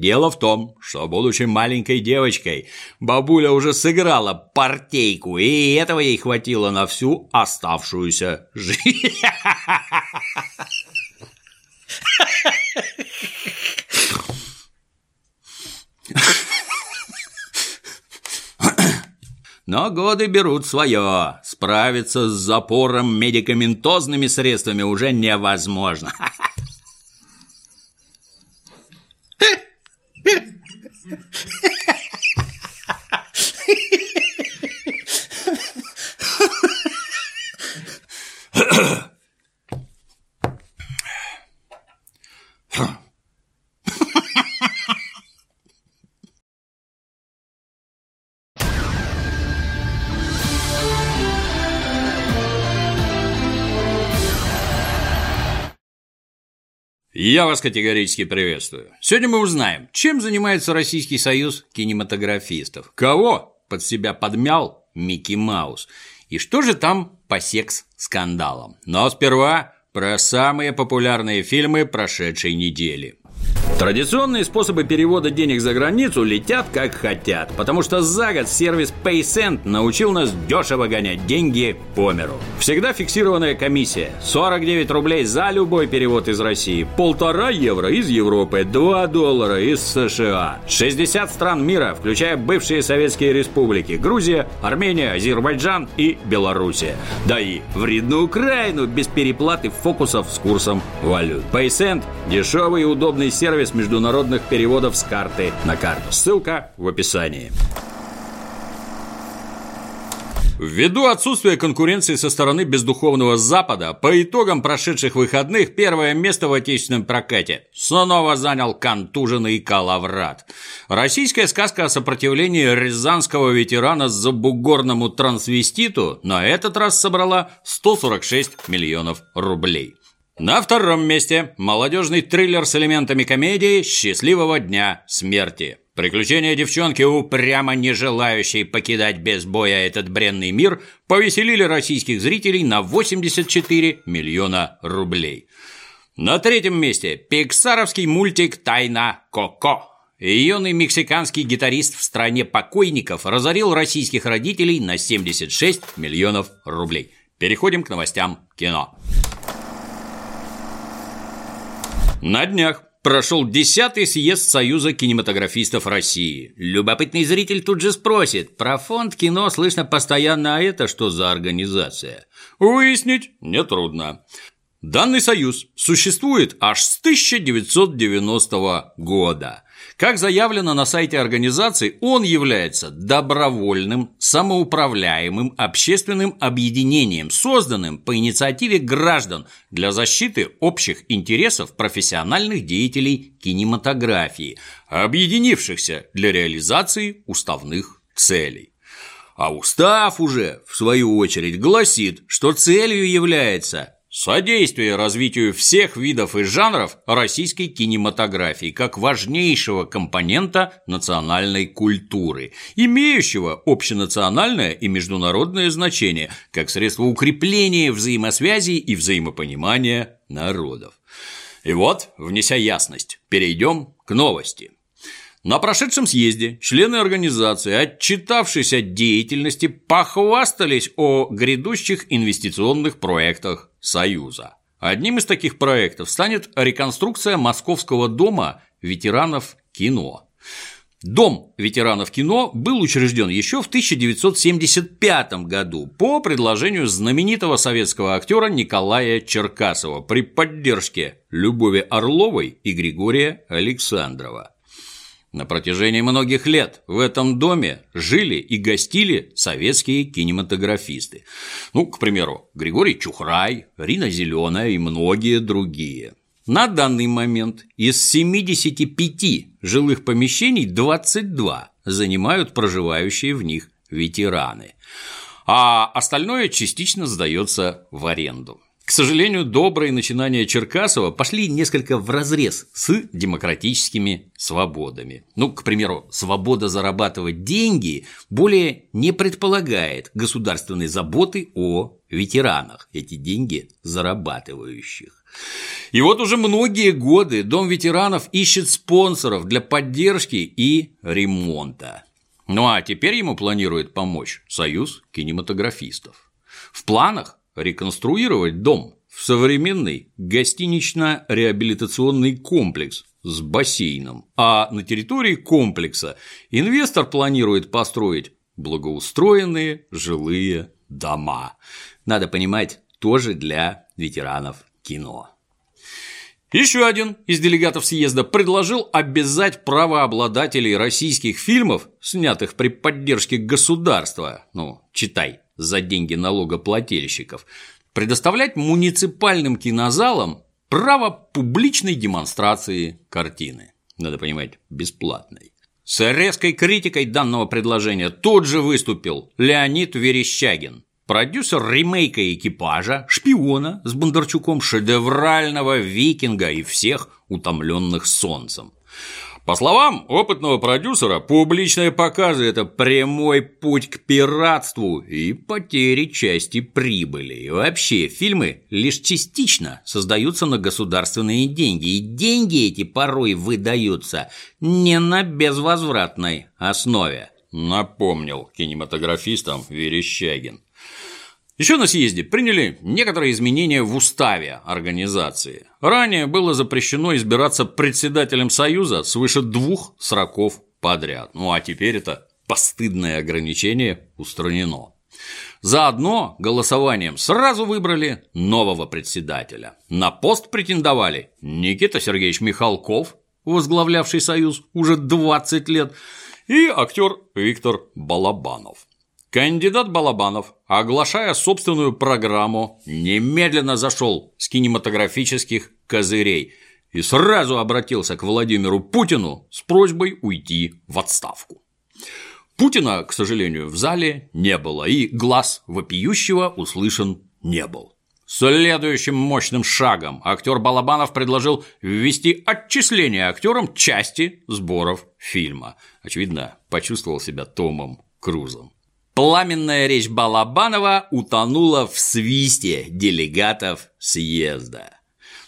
Дело в том, что, будучи маленькой девочкой, бабуля уже сыграла партейку, и этого ей хватило на всю оставшуюся жизнь. Но годы берут свое. Справиться с запором медикаментозными средствами уже невозможно. Ahem. Я вас категорически приветствую. Сегодня мы узнаем, чем занимается Российский союз кинематографистов. Кого под себя подмял Микки Маус. И что же там по секс-скандалам. Но сперва про самые популярные фильмы прошедшей недели. Традиционные способы перевода денег за границу летят как хотят, потому что за год сервис PaySend научил нас дешево гонять деньги по миру. Всегда фиксированная комиссия. 49 рублей за любой перевод из России, полтора евро из Европы, 2 доллара из США. 60 стран мира, включая бывшие советские республики, Грузия, Армения, Азербайджан и Белоруссия. Да и вредную Украину без переплаты фокусов с курсом валют. PaySend – дешевый и удобный сервис сервис международных переводов с карты на карту. Ссылка в описании. Ввиду отсутствия конкуренции со стороны бездуховного Запада, по итогам прошедших выходных первое место в отечественном прокате снова занял контуженный Калаврат. Российская сказка о сопротивлении рязанского ветерана забугорному трансвеститу на этот раз собрала 146 миллионов рублей. На втором месте молодежный триллер с элементами комедии «Счастливого дня смерти». Приключения девчонки, упрямо не желающей покидать без боя этот бренный мир, повеселили российских зрителей на 84 миллиона рублей. На третьем месте пиксаровский мультик «Тайна Коко». Юный мексиканский гитарист в стране покойников разорил российских родителей на 76 миллионов рублей. Переходим к новостям кино. На днях прошел 10-й съезд Союза кинематографистов России. Любопытный зритель тут же спросит, про фонд кино слышно постоянно, а это что за организация? Выяснить нетрудно. Данный союз существует аж с 1990 года. Как заявлено на сайте организации, он является добровольным, самоуправляемым общественным объединением, созданным по инициативе граждан для защиты общих интересов профессиональных деятелей кинематографии, объединившихся для реализации уставных целей. А устав уже, в свою очередь, гласит, что целью является Содействие развитию всех видов и жанров российской кинематографии как важнейшего компонента национальной культуры, имеющего общенациональное и международное значение как средство укрепления взаимосвязи и взаимопонимания народов. И вот, внеся ясность, перейдем к новости. На прошедшем съезде члены организации, отчитавшись от деятельности, похвастались о грядущих инвестиционных проектах Союза. Одним из таких проектов станет реконструкция Московского дома ветеранов кино. Дом ветеранов кино был учрежден еще в 1975 году по предложению знаменитого советского актера Николая Черкасова при поддержке Любови Орловой и Григория Александрова. На протяжении многих лет в этом доме жили и гостили советские кинематографисты. Ну, к примеру, Григорий Чухрай, Рина Зеленая и многие другие. На данный момент из 75 жилых помещений 22 занимают проживающие в них ветераны, а остальное частично сдается в аренду. К сожалению, добрые начинания Черкасова пошли несколько вразрез с демократическими свободами. Ну, к примеру, свобода зарабатывать деньги более не предполагает государственной заботы о ветеранах, эти деньги зарабатывающих. И вот уже многие годы Дом ветеранов ищет спонсоров для поддержки и ремонта. Ну а теперь ему планирует помочь Союз кинематографистов. В планах реконструировать дом в современный гостинично-реабилитационный комплекс с бассейном, а на территории комплекса инвестор планирует построить благоустроенные жилые дома. Надо понимать, тоже для ветеранов кино. Еще один из делегатов съезда предложил обязать правообладателей российских фильмов, снятых при поддержке государства, ну, читай, за деньги налогоплательщиков, предоставлять муниципальным кинозалам право публичной демонстрации картины. Надо понимать, бесплатной. С резкой критикой данного предложения тут же выступил Леонид Верещагин, продюсер ремейка «Экипажа», «Шпиона» с Бондарчуком, шедеврального «Викинга» и всех утомленных солнцем. По словам опытного продюсера, публичные показы – это прямой путь к пиратству и потере части прибыли. И вообще, фильмы лишь частично создаются на государственные деньги, и деньги эти порой выдаются не на безвозвратной основе. Напомнил кинематографистам Верещагин. Еще на съезде приняли некоторые изменения в уставе организации. Ранее было запрещено избираться председателем Союза свыше двух сроков подряд. Ну а теперь это постыдное ограничение устранено. Заодно голосованием сразу выбрали нового председателя. На пост претендовали Никита Сергеевич Михалков, возглавлявший Союз уже 20 лет, и актер Виктор Балабанов. Кандидат Балабанов, оглашая собственную программу, немедленно зашел с кинематографических козырей и сразу обратился к Владимиру Путину с просьбой уйти в отставку. Путина, к сожалению, в зале не было, и глаз вопиющего услышан не был. Следующим мощным шагом актер Балабанов предложил ввести отчисление актерам части сборов фильма. Очевидно, почувствовал себя Томом Крузом. Пламенная речь Балабанова утонула в свисте делегатов съезда.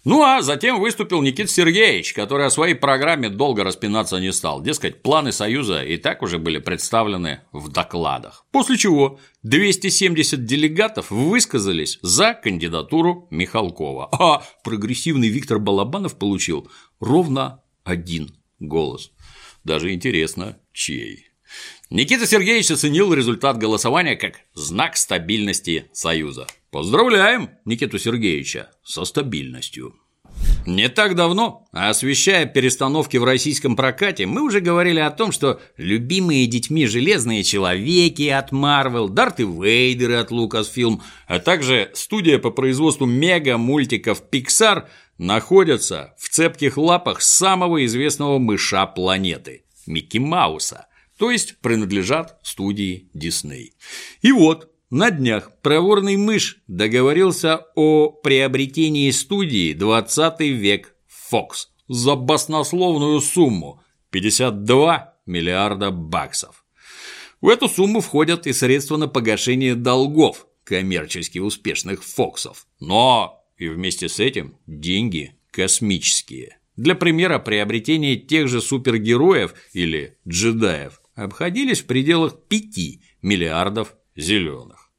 Ну а затем выступил Никит Сергеевич, который о своей программе долго распинаться не стал. Дескать, планы Союза и так уже были представлены в докладах. После чего 270 делегатов высказались за кандидатуру Михалкова, а прогрессивный Виктор Балабанов получил ровно один голос. Даже интересно, чей. Никита Сергеевич оценил результат голосования как знак стабильности Союза. Поздравляем Никиту Сергеевича со стабильностью. Не так давно, освещая перестановки в российском прокате, мы уже говорили о том, что любимые детьми «Железные человеки» от Marvel, Дарты Вейдеры от Lucasfilm, а также студия по производству мега-мультиков Pixar находятся в цепких лапах самого известного мыша планеты – Микки Мауса – то есть принадлежат студии Дисней. И вот, на днях проворный мышь договорился о приобретении студии 20 век Fox за баснословную сумму 52 миллиарда баксов. В эту сумму входят и средства на погашение долгов коммерчески успешных Фоксов. Но и вместе с этим деньги космические. Для примера, приобретение тех же супергероев или джедаев обходились в пределах 5 миллиардов зеленых.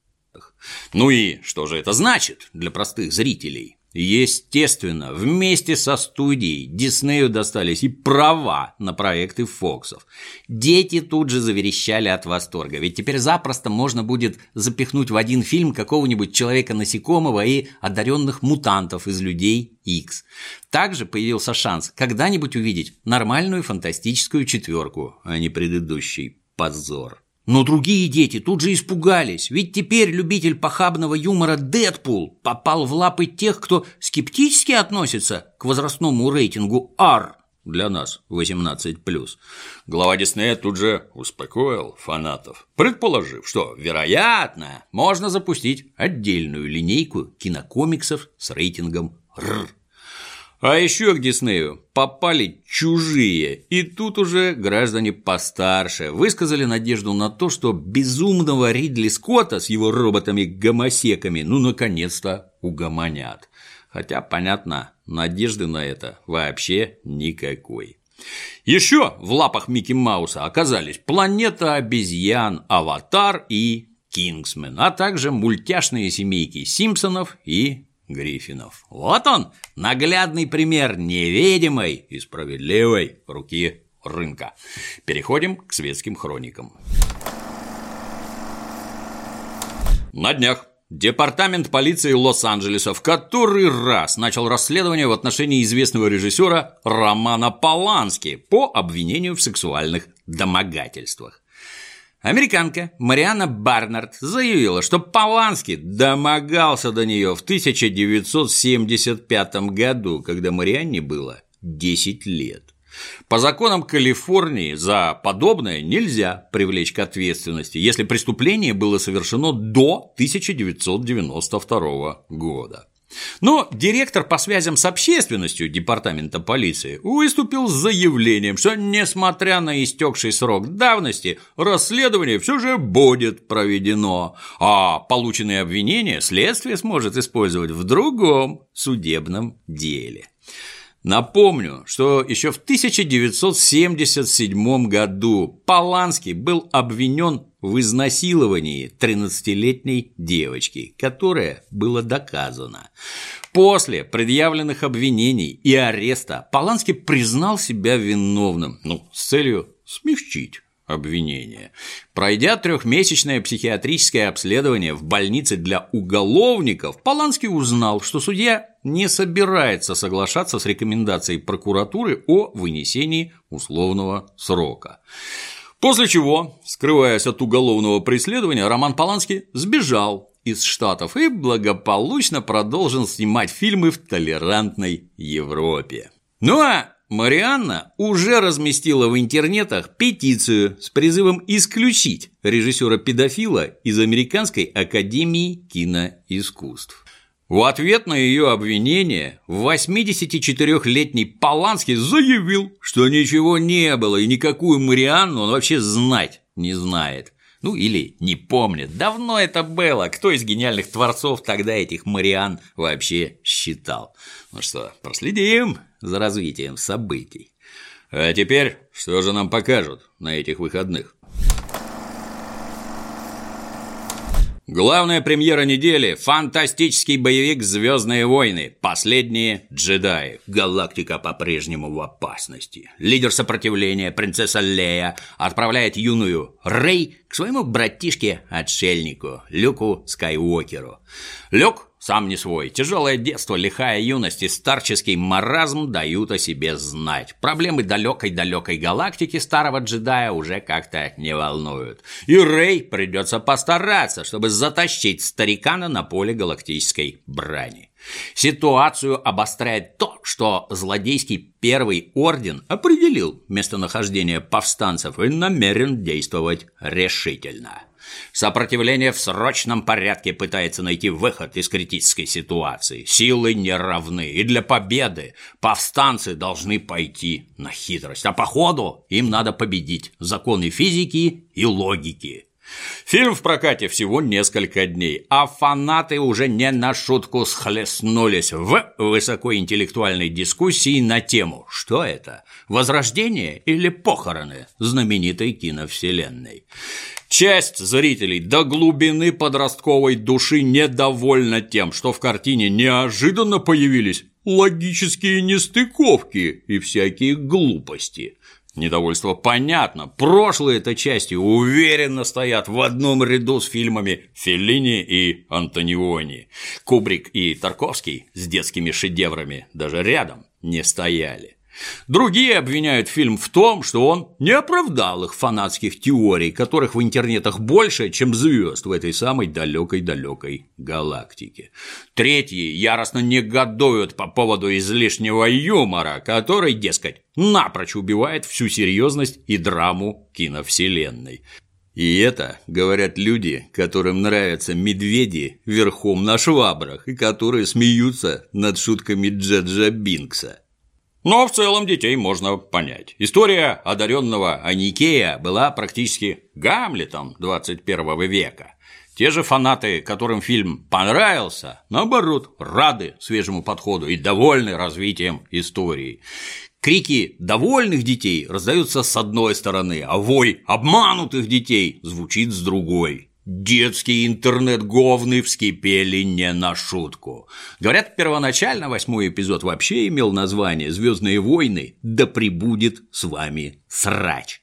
Ну и что же это значит для простых зрителей? Естественно, вместе со студией Диснею достались и права на проекты Фоксов. Дети тут же заверещали от восторга, ведь теперь запросто можно будет запихнуть в один фильм какого-нибудь человека-насекомого и одаренных мутантов из людей X. Также появился шанс когда-нибудь увидеть нормальную фантастическую четверку, а не предыдущий позор. Но другие дети тут же испугались, ведь теперь любитель похабного юмора Дэдпул попал в лапы тех, кто скептически относится к возрастному рейтингу R. для нас 18+. Глава Диснея тут же успокоил фанатов, предположив, что, вероятно, можно запустить отдельную линейку кинокомиксов с рейтингом «Р». А еще к Диснею попали чужие, и тут уже граждане постарше высказали надежду на то, что безумного Ридли Скотта с его роботами-гомосеками ну наконец-то угомонят. Хотя, понятно, надежды на это вообще никакой. Еще в лапах Микки Мауса оказались «Планета обезьян», «Аватар» и «Кингсмен», а также мультяшные семейки Симпсонов и Гриффинов. Вот он, наглядный пример невидимой и справедливой руки рынка. Переходим к светским хроникам. На днях Департамент полиции Лос-Анджелеса в который раз начал расследование в отношении известного режиссера Романа Полански по обвинению в сексуальных домогательствах. Американка Мариана Барнард заявила, что Полански домогался до нее в 1975 году, когда Марианне было 10 лет. По законам Калифорнии за подобное нельзя привлечь к ответственности, если преступление было совершено до 1992 года. Но директор по связям с общественностью департамента полиции выступил с заявлением, что несмотря на истекший срок давности, расследование все же будет проведено, а полученные обвинения следствие сможет использовать в другом судебном деле. Напомню, что еще в 1977 году Поланский был обвинен в изнасиловании 13-летней девочки, которое было доказано. После предъявленных обвинений и ареста Поланский признал себя виновным, ну, с целью смягчить обвинения. Пройдя трехмесячное психиатрическое обследование в больнице для уголовников, Поланский узнал, что судья не собирается соглашаться с рекомендацией прокуратуры о вынесении условного срока. После чего, скрываясь от уголовного преследования, Роман Поланский сбежал из Штатов и благополучно продолжил снимать фильмы в толерантной Европе. Ну а Марианна уже разместила в интернетах петицию с призывом исключить режиссера-педофила из Американской академии киноискусств. В ответ на ее обвинение 84-летний Поланский заявил, что ничего не было и никакую Марианну он вообще знать не знает. Ну или не помнит. Давно это было. Кто из гениальных творцов тогда этих Мариан вообще считал? Ну что, проследим за развитием событий. А теперь что же нам покажут на этих выходных? Главная премьера недели – фантастический боевик «Звездные войны. Последние джедаи». Галактика по-прежнему в опасности. Лидер сопротивления, принцесса Лея, отправляет юную Рей к своему братишке-отшельнику Люку Скайуокеру. Люк сам не свой. Тяжелое детство, лихая юность и старческий маразм дают о себе знать. Проблемы далекой-далекой галактики старого джедая уже как-то не волнуют. И Рэй придется постараться, чтобы затащить старикана на поле галактической брани. Ситуацию обостряет то, что злодейский Первый Орден определил местонахождение повстанцев и намерен действовать решительно. Сопротивление в срочном порядке пытается найти выход из критической ситуации. Силы не равны, и для победы повстанцы должны пойти на хитрость. А по ходу им надо победить законы физики и логики. Фильм в прокате всего несколько дней, а фанаты уже не на шутку схлестнулись в высокоинтеллектуальной дискуссии на тему «Что это? Возрождение или похороны знаменитой киновселенной?» Часть зрителей до глубины подростковой души недовольна тем, что в картине неожиданно появились логические нестыковки и всякие глупости. Недовольство понятно. Прошлые это части уверенно стоят в одном ряду с фильмами Феллини и Антониони. Кубрик и Тарковский с детскими шедеврами даже рядом не стояли. Другие обвиняют фильм в том, что он не оправдал их фанатских теорий, которых в интернетах больше, чем звезд в этой самой далекой-далекой галактике. Третьи яростно негодуют по поводу излишнего юмора, который, дескать, напрочь убивает всю серьезность и драму киновселенной. И это, говорят люди, которым нравятся медведи верхом на швабрах и которые смеются над шутками Джаджа Бинкса. Но в целом детей можно понять. История одаренного Аникея была практически Гамлетом 21 века. Те же фанаты, которым фильм понравился, наоборот, рады свежему подходу и довольны развитием истории. Крики довольных детей раздаются с одной стороны, а вой обманутых детей звучит с другой. Детские интернет-говны вскипели не на шутку. Говорят, первоначально восьмой эпизод вообще имел название «Звездные войны», да прибудет с вами срач.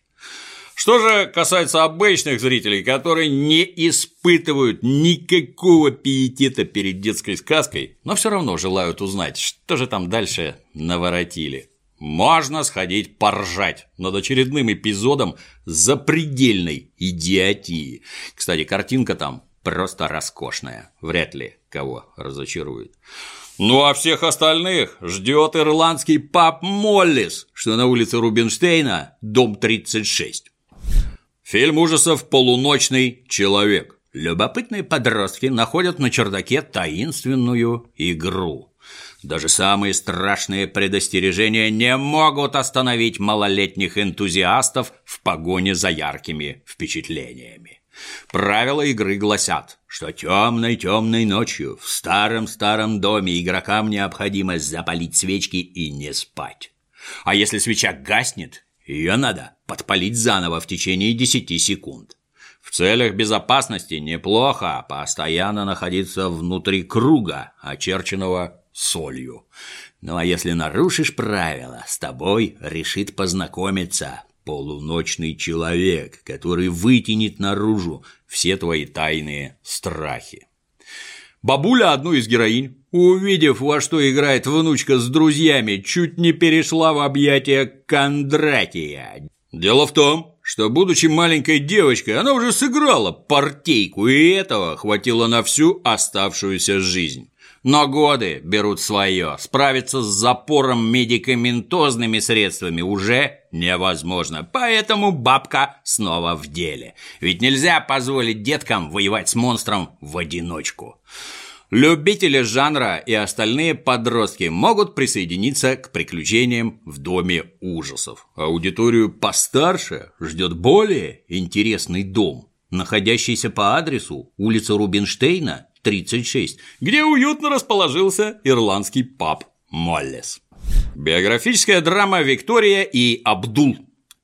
Что же касается обычных зрителей, которые не испытывают никакого пиетета перед детской сказкой, но все равно желают узнать, что же там дальше наворотили можно сходить поржать над очередным эпизодом запредельной идиотии. Кстати, картинка там просто роскошная, вряд ли кого разочарует. Ну а всех остальных ждет ирландский пап Моллис, что на улице Рубинштейна, дом 36. Фильм ужасов «Полуночный человек». Любопытные подростки находят на чердаке таинственную игру. Даже самые страшные предостережения не могут остановить малолетних энтузиастов в погоне за яркими впечатлениями. Правила игры гласят, что темной-темной ночью в старом-старом доме игрокам необходимо запалить свечки и не спать. А если свеча гаснет, ее надо подпалить заново в течение 10 секунд. В целях безопасности неплохо постоянно находиться внутри круга, очерченного солью. Ну а если нарушишь правила, с тобой решит познакомиться полуночный человек, который вытянет наружу все твои тайные страхи. Бабуля одну из героинь, увидев, во что играет внучка с друзьями, чуть не перешла в объятия Кондратия. Дело в том, что, будучи маленькой девочкой, она уже сыграла партейку, и этого хватило на всю оставшуюся жизнь. Но годы берут свое. Справиться с запором медикаментозными средствами уже невозможно. Поэтому бабка снова в деле. Ведь нельзя позволить деткам воевать с монстром в одиночку. Любители жанра и остальные подростки могут присоединиться к приключениям в Доме ужасов. Аудиторию постарше ждет более интересный дом, находящийся по адресу улица Рубинштейна, 36, где уютно расположился ирландский паб Моллес. Биографическая драма «Виктория и Абдул».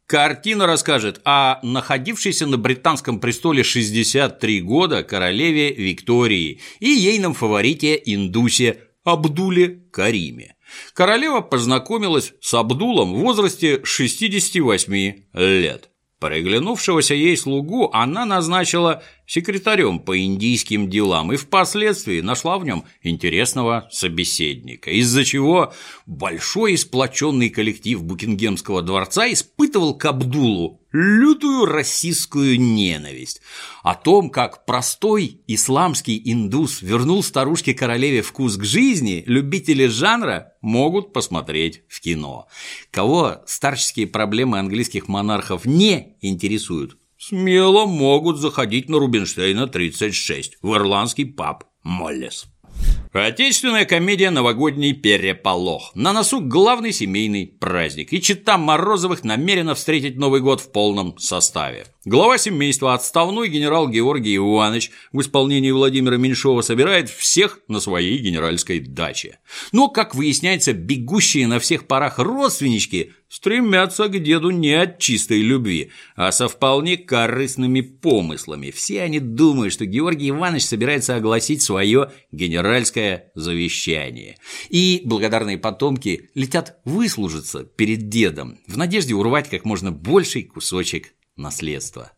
Картина расскажет о находившейся на британском престоле 63 года королеве Виктории и ейном фаворите индусе Абдуле Кариме. Королева познакомилась с Абдулом в возрасте 68 лет. Приглянувшегося ей слугу она назначила секретарем по индийским делам и впоследствии нашла в нем интересного собеседника, из-за чего большой и сплоченный коллектив Букингемского дворца испытывал к Абдулу лютую российскую ненависть. О том, как простой исламский индус вернул старушке-королеве вкус к жизни, любители жанра могут посмотреть в кино. Кого старческие проблемы английских монархов не интересуют, смело могут заходить на Рубинштейна 36 в ирландский паб Моллес. Отечественная комедия «Новогодний переполох». На носу главный семейный праздник, и чита Морозовых намерена встретить Новый год в полном составе. Глава семейства, отставной генерал Георгий Иванович в исполнении Владимира Меньшова собирает всех на своей генеральской даче. Но, как выясняется, бегущие на всех парах родственнички стремятся к деду не от чистой любви, а со вполне корыстными помыслами. Все они думают, что Георгий Иванович собирается огласить свое генеральское завещание. И благодарные потомки летят выслужиться перед дедом в надежде урвать как можно больший кусочек наследства.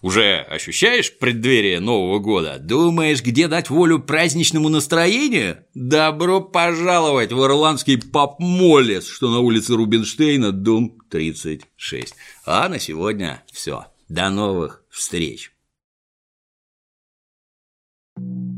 Уже ощущаешь преддверие Нового года? Думаешь, где дать волю праздничному настроению? Добро пожаловать в ирландский пап-моллес, что на улице Рубинштейна, дом 36. А на сегодня все. До новых встреч. thank you